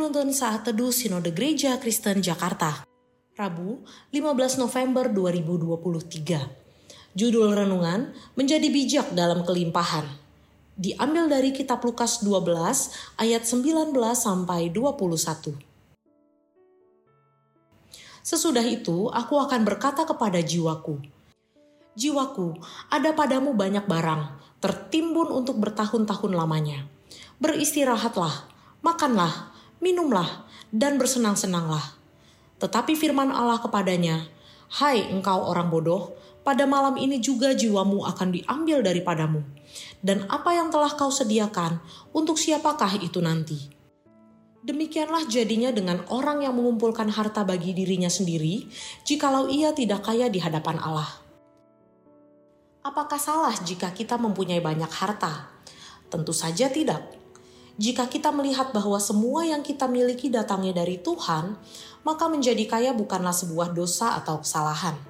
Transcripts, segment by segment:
Penuntun Saat Teduh Sinode Gereja Kristen Jakarta Rabu 15 November 2023 Judul Renungan Menjadi Bijak dalam Kelimpahan. Diambil dari kitab Lukas 12 ayat 19 sampai 21 Sesudah itu aku akan berkata kepada jiwaku Jiwaku, ada padamu banyak barang, tertimbun untuk bertahun-tahun lamanya. Beristirahatlah, makanlah, minumlah, dan bersenang-senanglah. Tetapi firman Allah kepadanya, Hai engkau orang bodoh, pada malam ini juga jiwamu akan diambil daripadamu. Dan apa yang telah kau sediakan, untuk siapakah itu nanti? Demikianlah jadinya dengan orang yang mengumpulkan harta bagi dirinya sendiri, jikalau ia tidak kaya di hadapan Allah. Apakah salah jika kita mempunyai banyak harta? Tentu saja tidak jika kita melihat bahwa semua yang kita miliki datangnya dari Tuhan, maka menjadi kaya bukanlah sebuah dosa atau kesalahan.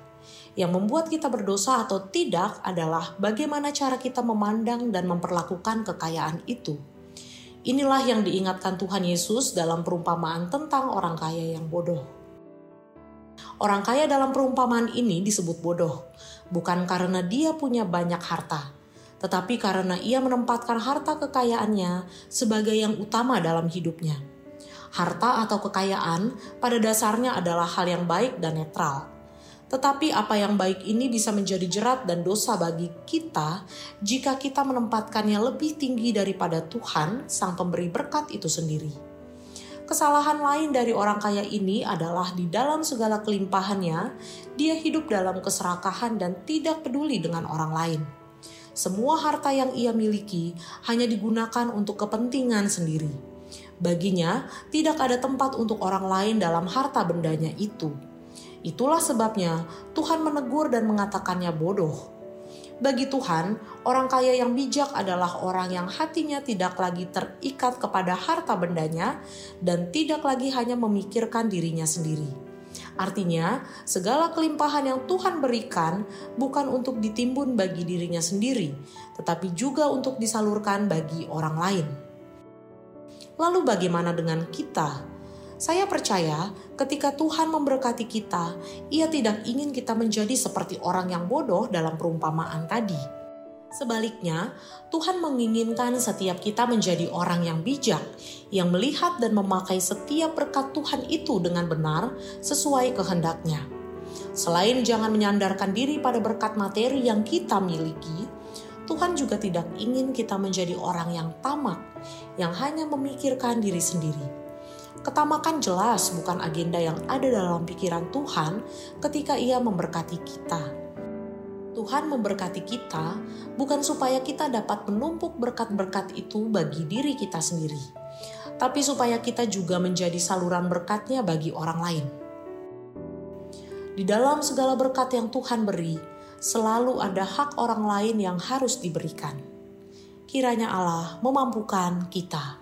Yang membuat kita berdosa atau tidak adalah bagaimana cara kita memandang dan memperlakukan kekayaan itu. Inilah yang diingatkan Tuhan Yesus dalam perumpamaan tentang orang kaya yang bodoh. Orang kaya dalam perumpamaan ini disebut bodoh, bukan karena dia punya banyak harta, tetapi karena ia menempatkan harta kekayaannya sebagai yang utama dalam hidupnya. Harta atau kekayaan pada dasarnya adalah hal yang baik dan netral. Tetapi apa yang baik ini bisa menjadi jerat dan dosa bagi kita jika kita menempatkannya lebih tinggi daripada Tuhan, Sang Pemberi berkat itu sendiri. Kesalahan lain dari orang kaya ini adalah di dalam segala kelimpahannya, dia hidup dalam keserakahan dan tidak peduli dengan orang lain semua harta yang ia miliki hanya digunakan untuk kepentingan sendiri. Baginya, tidak ada tempat untuk orang lain dalam harta bendanya itu. Itulah sebabnya Tuhan menegur dan mengatakannya bodoh. Bagi Tuhan, orang kaya yang bijak adalah orang yang hatinya tidak lagi terikat kepada harta bendanya dan tidak lagi hanya memikirkan dirinya sendiri. Artinya, segala kelimpahan yang Tuhan berikan bukan untuk ditimbun bagi dirinya sendiri, tetapi juga untuk disalurkan bagi orang lain. Lalu, bagaimana dengan kita? Saya percaya, ketika Tuhan memberkati kita, Ia tidak ingin kita menjadi seperti orang yang bodoh dalam perumpamaan tadi Sebaliknya, Tuhan menginginkan setiap kita menjadi orang yang bijak, yang melihat dan memakai setiap berkat Tuhan itu dengan benar sesuai kehendaknya. Selain jangan menyandarkan diri pada berkat materi yang kita miliki, Tuhan juga tidak ingin kita menjadi orang yang tamak, yang hanya memikirkan diri sendiri. Ketamakan jelas bukan agenda yang ada dalam pikiran Tuhan ketika Ia memberkati kita Tuhan memberkati kita bukan supaya kita dapat menumpuk berkat-berkat itu bagi diri kita sendiri, tapi supaya kita juga menjadi saluran berkatnya bagi orang lain. Di dalam segala berkat yang Tuhan beri, selalu ada hak orang lain yang harus diberikan. Kiranya Allah memampukan kita.